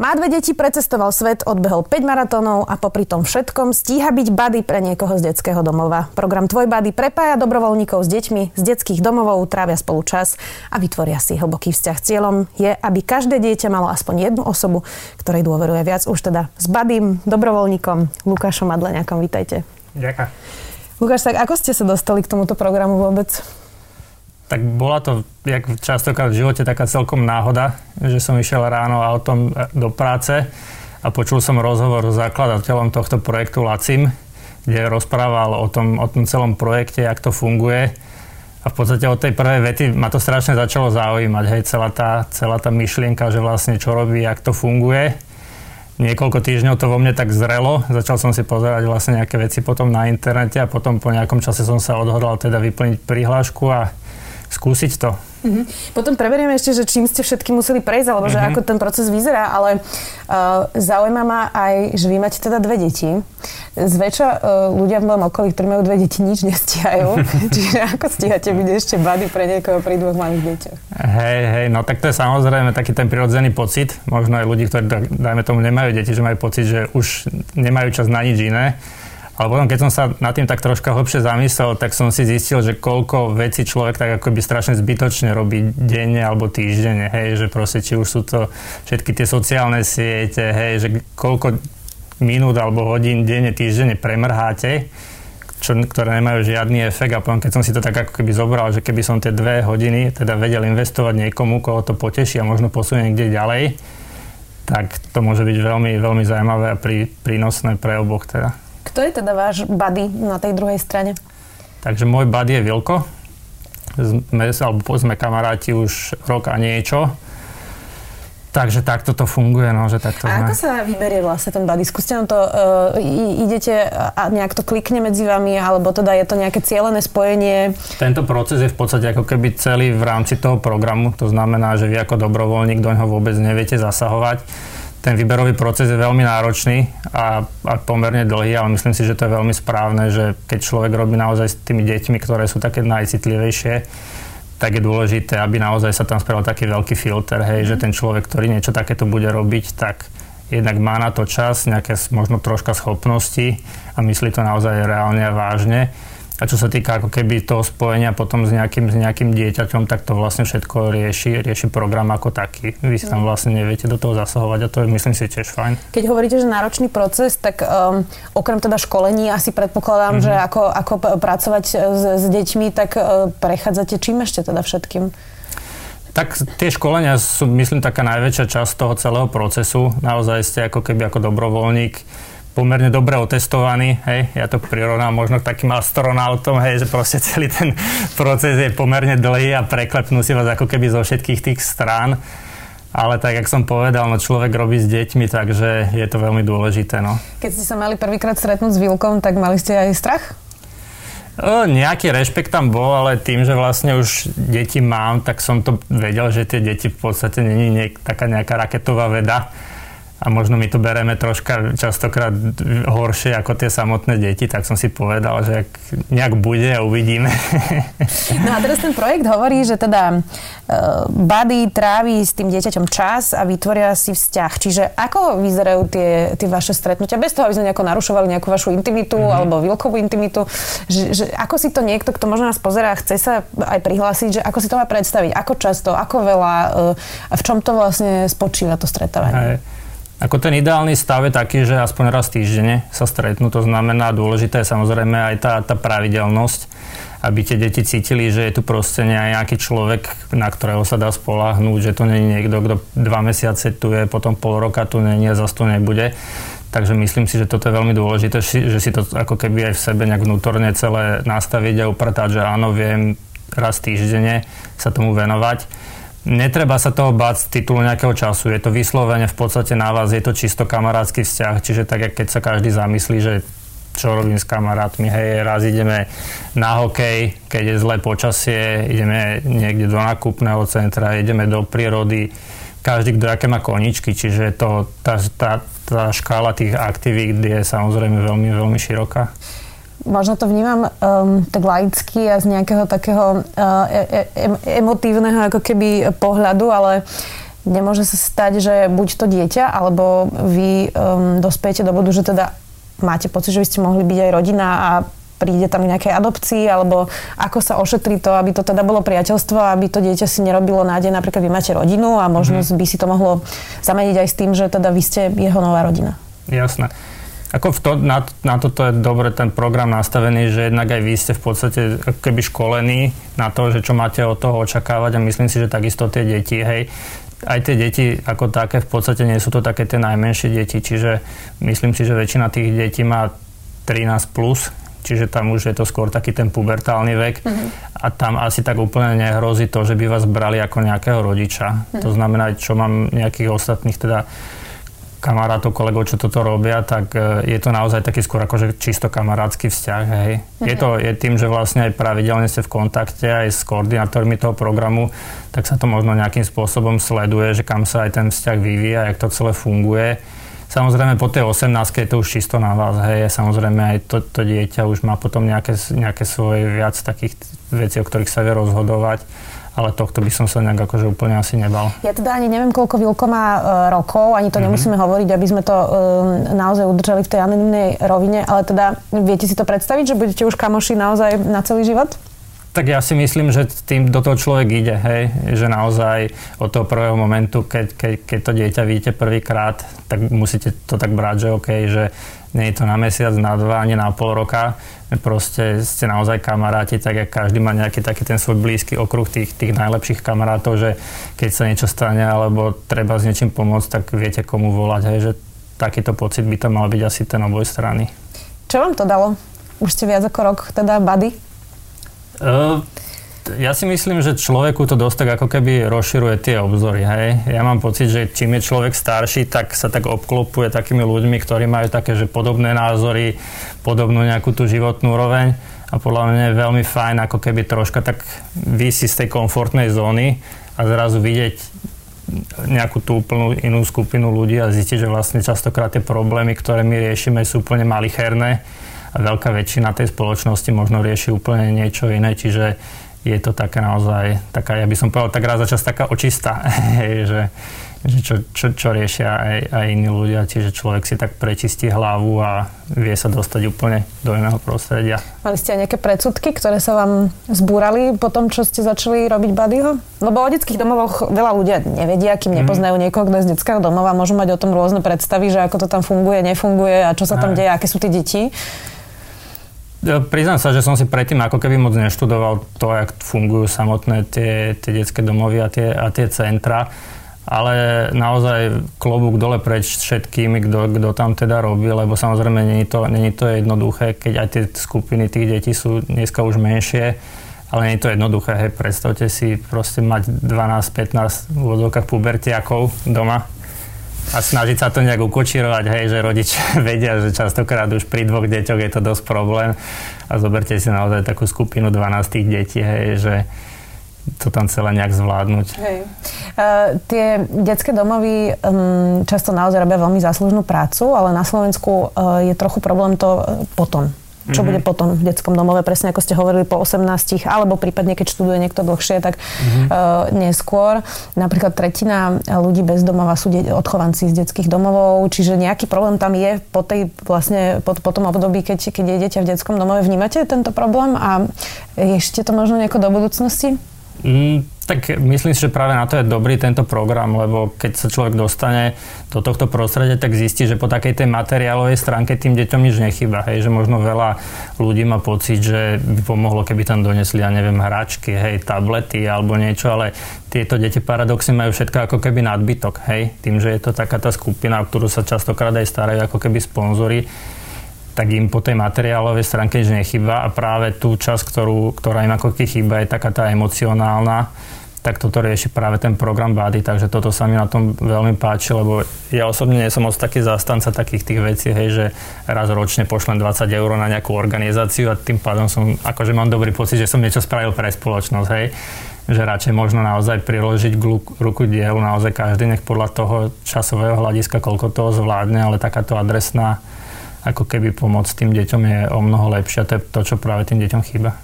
Má dve deti, precestoval svet, odbehol 5 maratónov a popri tom všetkom stíha byť buddy pre niekoho z detského domova. Program Tvoj buddy prepája dobrovoľníkov s deťmi z detských domovov, trávia spolu čas a vytvoria si hlboký vzťah. Cieľom je, aby každé dieťa malo aspoň jednu osobu, ktorej dôveruje viac. Už teda s buddym, dobrovoľníkom Lukášom Madleňakom. Vítajte. Ďakujem. Lukáš, tak ako ste sa dostali k tomuto programu vôbec? Tak bola to, jak častokrát v živote, taká celkom náhoda, že som išiel ráno autom do práce a počul som rozhovor s zakladateľom tohto projektu Lacim, kde rozprával o tom, o tom celom projekte, jak to funguje. A v podstate od tej prvej vety ma to strašne začalo zaujímať, hej, celá tá, celá tá myšlienka, že vlastne čo robí, jak to funguje. Niekoľko týždňov to vo mne tak zrelo, začal som si pozerať vlastne nejaké veci potom na internete a potom po nejakom čase som sa odhodlal teda vyplniť prihlášku a skúsiť to. Mm-hmm. Potom preberieme ešte, že čím ste všetky museli prejsť, alebo mm-hmm. že ako ten proces vyzerá, ale uh, zaujíma ma aj, že vy máte teda dve deti. Zväčša uh, ľudia v mojom okolí, ktorí majú dve deti, nič nestíhajú. Čiže ako stíhate byť ešte bady pre niekoho pri dvoch malých deťoch? Hej, hej, no tak to je samozrejme taký ten prirodzený pocit. Možno aj ľudí, ktorí, dajme tomu, nemajú deti, že majú pocit, že už nemajú čas na nič iné. Ale potom, keď som sa nad tým tak troška hlbšie zamyslel, tak som si zistil, že koľko vecí človek tak akoby strašne zbytočne robí denne alebo týždenne, hej, že proste či už sú to všetky tie sociálne siete, hej, že koľko minút alebo hodín denne, týždenne premrháte, čo, ktoré nemajú žiadny efekt a potom keď som si to tak ako keby zobral, že keby som tie dve hodiny teda vedel investovať niekomu, koho to poteší a možno posunie niekde ďalej, tak to môže byť veľmi, veľmi zaujímavé a prí, prínosné pre oboch teda. Kto je teda váš buddy na tej druhej strane? Takže môj buddy je Vilko. Sme, alebo sme kamaráti už rok a niečo. Takže takto to funguje, no, že takto A ako sa vyberie vlastne ten buddy? Skúste nám to, uh, idete a nejak to klikne medzi vami, alebo teda je to nejaké cieľené spojenie? Tento proces je v podstate ako keby celý v rámci toho programu, to znamená, že vy ako dobrovoľník do neho vôbec neviete zasahovať ten výberový proces je veľmi náročný a, a pomerne dlhý, ale myslím si, že to je veľmi správne, že keď človek robí naozaj s tými deťmi, ktoré sú také najcitlivejšie, tak je dôležité, aby naozaj sa tam spravil taký veľký filter, hej, že ten človek, ktorý niečo takéto bude robiť, tak jednak má na to čas, nejaké možno troška schopnosti a myslí to naozaj reálne a vážne a čo sa týka ako keby toho spojenia potom s nejakým, s nejakým dieťaťom, tak to vlastne všetko rieši, rieši program ako taký. Vy si tam mhm. vlastne neviete do toho zasahovať a to je myslím si tiež fajn. Keď hovoríte, že náročný proces, tak um, okrem teda školení asi predpokladám, mm-hmm. že ako, ako pracovať s, s deťmi, tak uh, prechádzate čím ešte teda všetkým? Tak tie školenia sú, myslím, taká najväčšia časť toho celého procesu. Naozaj ste ako keby ako dobrovoľník pomerne dobre otestovaný, hej, ja to prirovnám možno k takým astronautom, hej, že proste celý ten proces je pomerne dlhý a preklepnú si vás ako keby zo všetkých tých strán. Ale tak, jak som povedal, no človek robí s deťmi, takže je to veľmi dôležité. No. Keď ste sa mali prvýkrát stretnúť s Vilkom, tak mali ste aj strach? O, nejaký rešpekt tam bol, ale tým, že vlastne už deti mám, tak som to vedel, že tie deti v podstate není niek- taká nejaká raketová veda a možno my to bereme troška častokrát horšie ako tie samotné deti, tak som si povedal, že ak nejak bude a uvidíme. No a teraz ten projekt hovorí, že teda uh, buddy trávi s tým dieťaťom čas a vytvoria si vzťah. Čiže ako vyzerajú tie, tie vaše stretnutia? Bez toho, aby sme nejako narušovali nejakú vašu intimitu mm-hmm. alebo vilkovú intimitu. Že, že ako si to niekto, kto možno nás pozerá, chce sa aj prihlásiť, že ako si to má predstaviť? Ako často? Ako veľa? Uh, a v čom to vlastne spočíva to stretávanie? Aj. Ako ten ideálny stav je taký, že aspoň raz týždenne sa stretnú, to znamená dôležité je samozrejme aj tá, tá pravidelnosť, aby tie deti cítili, že je tu proste nejaký človek, na ktorého sa dá spolahnúť, že to nie je niekto, kto dva mesiace tu je, potom pol roka tu nie je, zase tu nebude. Takže myslím si, že toto je veľmi dôležité, že si to ako keby aj v sebe nejak vnútorne celé nastaviť a upratať, že áno, viem raz týždenne sa tomu venovať Netreba sa toho báť z titulu nejakého času. Je to vyslovene v podstate na vás, je to čisto kamarátsky vzťah. Čiže tak, keď sa každý zamyslí, že čo robím s kamarátmi, hej, raz ideme na hokej, keď je zlé počasie, ideme niekde do nákupného centra, ideme do prírody, každý, kto aké má koničky, čiže to, tá, tá, tá škála tých aktivít je samozrejme veľmi, veľmi široká. Možno to vnímam um, tak laicky a z nejakého takého uh, e, e, emotívneho ako keby pohľadu, ale nemôže sa stať, že buď to dieťa, alebo vy um, dospiete do bodu, že teda máte pocit, že by ste mohli byť aj rodina a príde tam k nejakej adopcii, alebo ako sa ošetrí to, aby to teda bolo priateľstvo, aby to dieťa si nerobilo nádej, napríklad vy máte rodinu a možno mm. by si to mohlo zameniť aj s tým, že teda vy ste jeho nová rodina. Jasné. Ako v to, na, na toto je dobre ten program nastavený, že jednak aj vy ste v podstate keby školení na to, že čo máte od toho očakávať a myslím si, že takisto tie deti, hej, aj tie deti ako také v podstate nie sú to také tie najmenšie deti, čiže myslím si, že väčšina tých detí má 13 plus, čiže tam už je to skôr taký ten pubertálny vek mm-hmm. a tam asi tak úplne nehrozí to, že by vás brali ako nejakého rodiča. Mm-hmm. To znamená, čo mám nejakých ostatných teda kamarátov, kolegov, čo toto robia, tak e, je to naozaj taký skôr akože čisto kamarátsky vzťah. Hej. Mm-hmm. Je to je tým, že vlastne aj pravidelne ste v kontakte aj s koordinátormi toho programu, tak sa to možno nejakým spôsobom sleduje, že kam sa aj ten vzťah vyvíja, jak to celé funguje. Samozrejme po tej 18 je to už čisto na vás, hej. Samozrejme aj to, to dieťa už má potom nejaké, nejaké svoje viac takých vecí, o ktorých sa vie rozhodovať ale tohto by som sa nejak akože úplne asi nebal. Ja teda ani neviem, koľko Vilko má uh, rokov, ani to mm-hmm. nemusíme hovoriť, aby sme to uh, naozaj udržali v tej anonimnej rovine, ale teda viete si to predstaviť, že budete už kamoši naozaj na celý život? Tak ja si myslím, že tým do toho človek ide, hej, že naozaj od toho prvého momentu, keď, keď, keď to dieťa vidíte prvýkrát, tak musíte to tak brať, že OK, že nie je to na mesiac, na dva, ani na pol roka, proste ste naozaj kamaráti, tak jak každý má nejaký taký ten svoj blízky okruh tých, tých najlepších kamarátov, že keď sa niečo stane alebo treba s niečím pomôcť, tak viete komu volať, hej, že takýto pocit by to mal byť asi ten oboj strany. Čo vám to dalo? Už ste viac ako rok teda buddy? Uh, ja si myslím, že človeku to dosť tak ako keby rozširuje tie obzory. Hej? Ja mám pocit, že čím je človek starší, tak sa tak obklopuje takými ľuďmi, ktorí majú také, že podobné názory, podobnú nejakú tú životnú úroveň a podľa mňa je veľmi fajn ako keby troška tak vysi z tej komfortnej zóny a zrazu vidieť nejakú tú úplnú inú skupinu ľudí a zistiť, že vlastne častokrát tie problémy, ktoré my riešime, sú úplne malicherné a veľká väčšina tej spoločnosti možno rieši úplne niečo iné, čiže je to taká naozaj, taká, ja by som povedal, tak raz za čas taká očistá, že, že čo, čo, čo riešia aj, aj iní ľudia, čiže človek si tak prečistí hlavu a vie sa dostať úplne do iného prostredia. Mali ste aj nejaké predsudky, ktoré sa vám zbúrali po tom, čo ste začali robiť Buddyho? Lebo o detských domovoch veľa ľudia nevedia, kým mhm. nepoznajú niekoho, kto je z detského domova, môžu mať o tom rôzne predstavy, že ako to tam funguje, nefunguje a čo sa tam deje, aké sú tie deti. Priznám sa, že som si predtým ako keby moc neštudoval to, jak fungujú samotné tie, tie detské domovy a tie, a tie centra, ale naozaj klobúk dole preč všetkými, kto, tam teda robí, lebo samozrejme není to, není to jednoduché, keď aj tie skupiny tých detí sú dneska už menšie, ale nie je to jednoduché, hej, predstavte si proste mať 12-15 v vodzovkách pubertiakov doma, a snažiť sa to nejak ukočirovať, hej, že rodičia vedia, že častokrát už pri dvoch deťoch je to dosť problém a zoberte si naozaj takú skupinu 12 detí, hej, že to tam celé nejak zvládnuť. Hej. Uh, tie detské domovy um, často naozaj robia veľmi záslužnú prácu, ale na Slovensku uh, je trochu problém to uh, potom čo mm-hmm. bude potom v detskom domove, presne ako ste hovorili po 18, alebo prípadne keď študuje niekto dlhšie, tak mm-hmm. uh, neskôr. Napríklad tretina ľudí bez domova sú de- odchovanci z detských domovov, čiže nejaký problém tam je po, tej, vlastne, po, po tom období, keď, keď je dieťa v detskom domove. Vnímate tento problém a ešte to možno nejako do budúcnosti? Mm, tak myslím si, že práve na to je dobrý tento program, lebo keď sa človek dostane do tohto prostredia, tak zistí, že po takej tej materiálovej stránke tým deťom nič nechýba. Hej, že možno veľa ľudí má pocit, že by pomohlo, keby tam donesli, ja neviem, hračky, hej, tablety alebo niečo, ale tieto deti paradoxne majú všetko ako keby nadbytok. Hej, tým, že je to taká tá skupina, o ktorú sa častokrát aj starajú ako keby sponzory tak im po tej materiálovej stránke nič nechyba a práve tú časť, ktorú, ktorá im ako chýba, je taká tá emocionálna, tak toto rieši práve ten program Bady, takže toto sa mi na tom veľmi páči, lebo ja osobne nie som moc taký zastanca takých tých vecí, hej, že raz ročne pošlem 20 eur na nejakú organizáciu a tým pádom som, akože mám dobrý pocit, že som niečo spravil pre spoločnosť, hej. Že radšej možno naozaj priložiť k ruku dielu, naozaj každý nech podľa toho časového hľadiska, koľko toho zvládne, ale takáto adresná ako keby pomoc tým deťom je o mnoho lepšia. To je to, čo práve tým deťom chýba.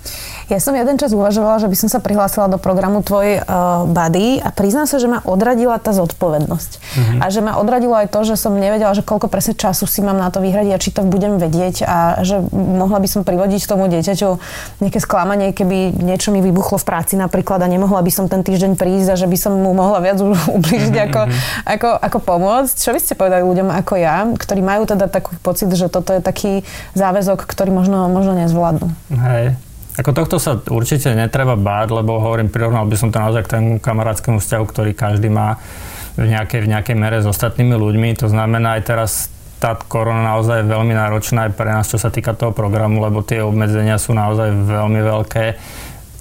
Ja som jeden čas uvažovala, že by som sa prihlásila do programu Tvoj uh, buddy a priznám sa, že ma odradila tá zodpovednosť. Mm-hmm. A že ma odradilo aj to, že som nevedela, že koľko presne času si mám na to vyhradiť a či to budem vedieť a že mohla by som privodiť tomu dieťaťu nejaké sklamanie, keby niečo mi vybuchlo v práci napríklad a nemohla by som ten týždeň prísť a že by som mu mohla viac ubližiť mm-hmm. ako, ako, ako pomôcť. Čo by ste povedali ľuďom ako ja, ktorí majú teda taký pocit, že toto je taký záväzok, ktorý možno, možno nezvládnu? Hej, ako tohto sa určite netreba báť, lebo hovorím, prirovnal by som to naozaj k tomu kamarátskému vzťahu, ktorý každý má v nejakej, v nejakej mere s ostatnými ľuďmi. To znamená aj teraz tá korona naozaj veľmi náročná aj pre nás, čo sa týka toho programu, lebo tie obmedzenia sú naozaj veľmi veľké.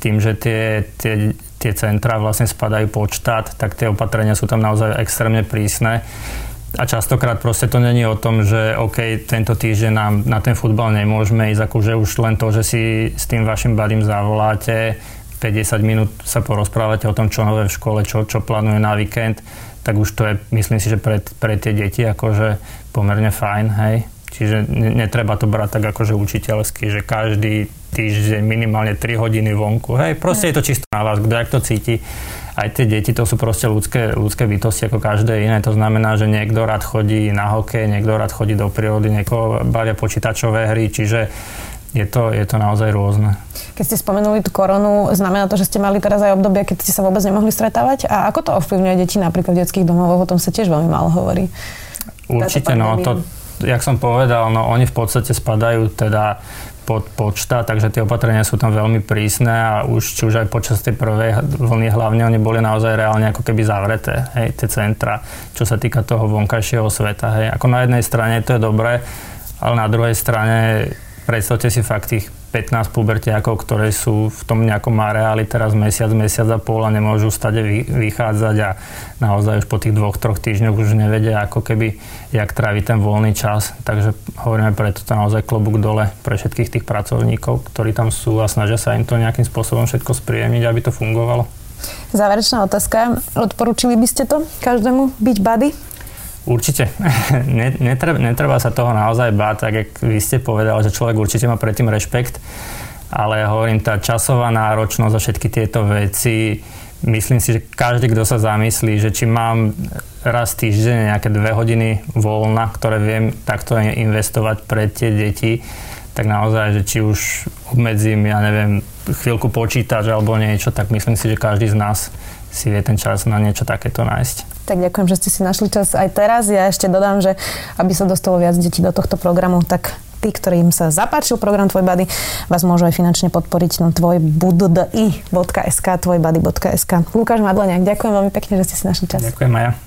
Tým, že tie, tie, tie centra vlastne spadajú pod štát, tak tie opatrenia sú tam naozaj extrémne prísne. A častokrát proste to není o tom, že OK, tento týždeň nám na ten futbal nemôžeme ísť, akože už len to, že si s tým vašim badím zavoláte, 50 minút sa porozprávate o tom, čo nové v škole, čo, čo plánuje na víkend, tak už to je, myslím si, že pre, pre tie deti akože pomerne fajn, hej. Čiže netreba to brať tak akože učiteľsky, že každý týždeň minimálne 3 hodiny vonku. Hej, proste je to čisto na vás, kto jak to cíti aj tie deti to sú proste ľudské, ľudské bytosti ako každé iné. To znamená, že niekto rád chodí na hokej, niekto rád chodí do prírody, niekoho bavia počítačové hry, čiže je to, je to naozaj rôzne. Keď ste spomenuli tú koronu, znamená to, že ste mali teraz aj obdobie, keď ste sa vôbec nemohli stretávať? A ako to ovplyvňuje deti napríklad v detských domovoch? O tom sa tiež veľmi málo hovorí. Určite, no to, jak som povedal, no oni v podstate spadajú teda pod, štát, takže tie opatrenia sú tam veľmi prísne a už či už aj počas tej prvej vlny hlavne oni boli naozaj reálne ako keby zavreté, hej, tie centra, čo sa týka toho vonkajšieho sveta. Hej. Ako na jednej strane to je dobré, ale na druhej strane predstavte si fakt tých 15 pubertiakov, ktoré sú v tom nejakom areáli teraz mesiac, mesiac a pol a nemôžu stade vychádzať a naozaj už po tých dvoch, troch týždňoch už nevedia ako keby, jak tráviť ten voľný čas. Takže hovoríme preto to naozaj klobúk dole pre všetkých tých pracovníkov, ktorí tam sú a snažia sa im to nejakým spôsobom všetko spríjemniť, aby to fungovalo. Záverečná otázka. Odporúčili by ste to každému byť buddy? Určite. netreba, netreba sa toho naozaj báť, tak jak vy ste povedali, že človek určite má predtým rešpekt, ale hovorím, tá časová náročnosť a všetky tieto veci, myslím si, že každý, kto sa zamyslí, že či mám raz týždeň nejaké dve hodiny voľna, ktoré viem takto investovať pre tie deti, tak naozaj, že či už obmedzím, ja neviem, chvíľku počítač alebo niečo, tak myslím si, že každý z nás si vie ten čas na niečo takéto nájsť. Tak ďakujem, že ste si našli čas aj teraz. Ja ešte dodám, že aby sa dostalo viac detí do tohto programu, tak tí, ktorým sa zapáčil program Tvoj Bady, vás môžu aj finančne podporiť na tvojbuddi.sk tvojbady.sk Lukáš Madleniak, ďakujem veľmi pekne, že ste si našli čas. Ďakujem, Maja.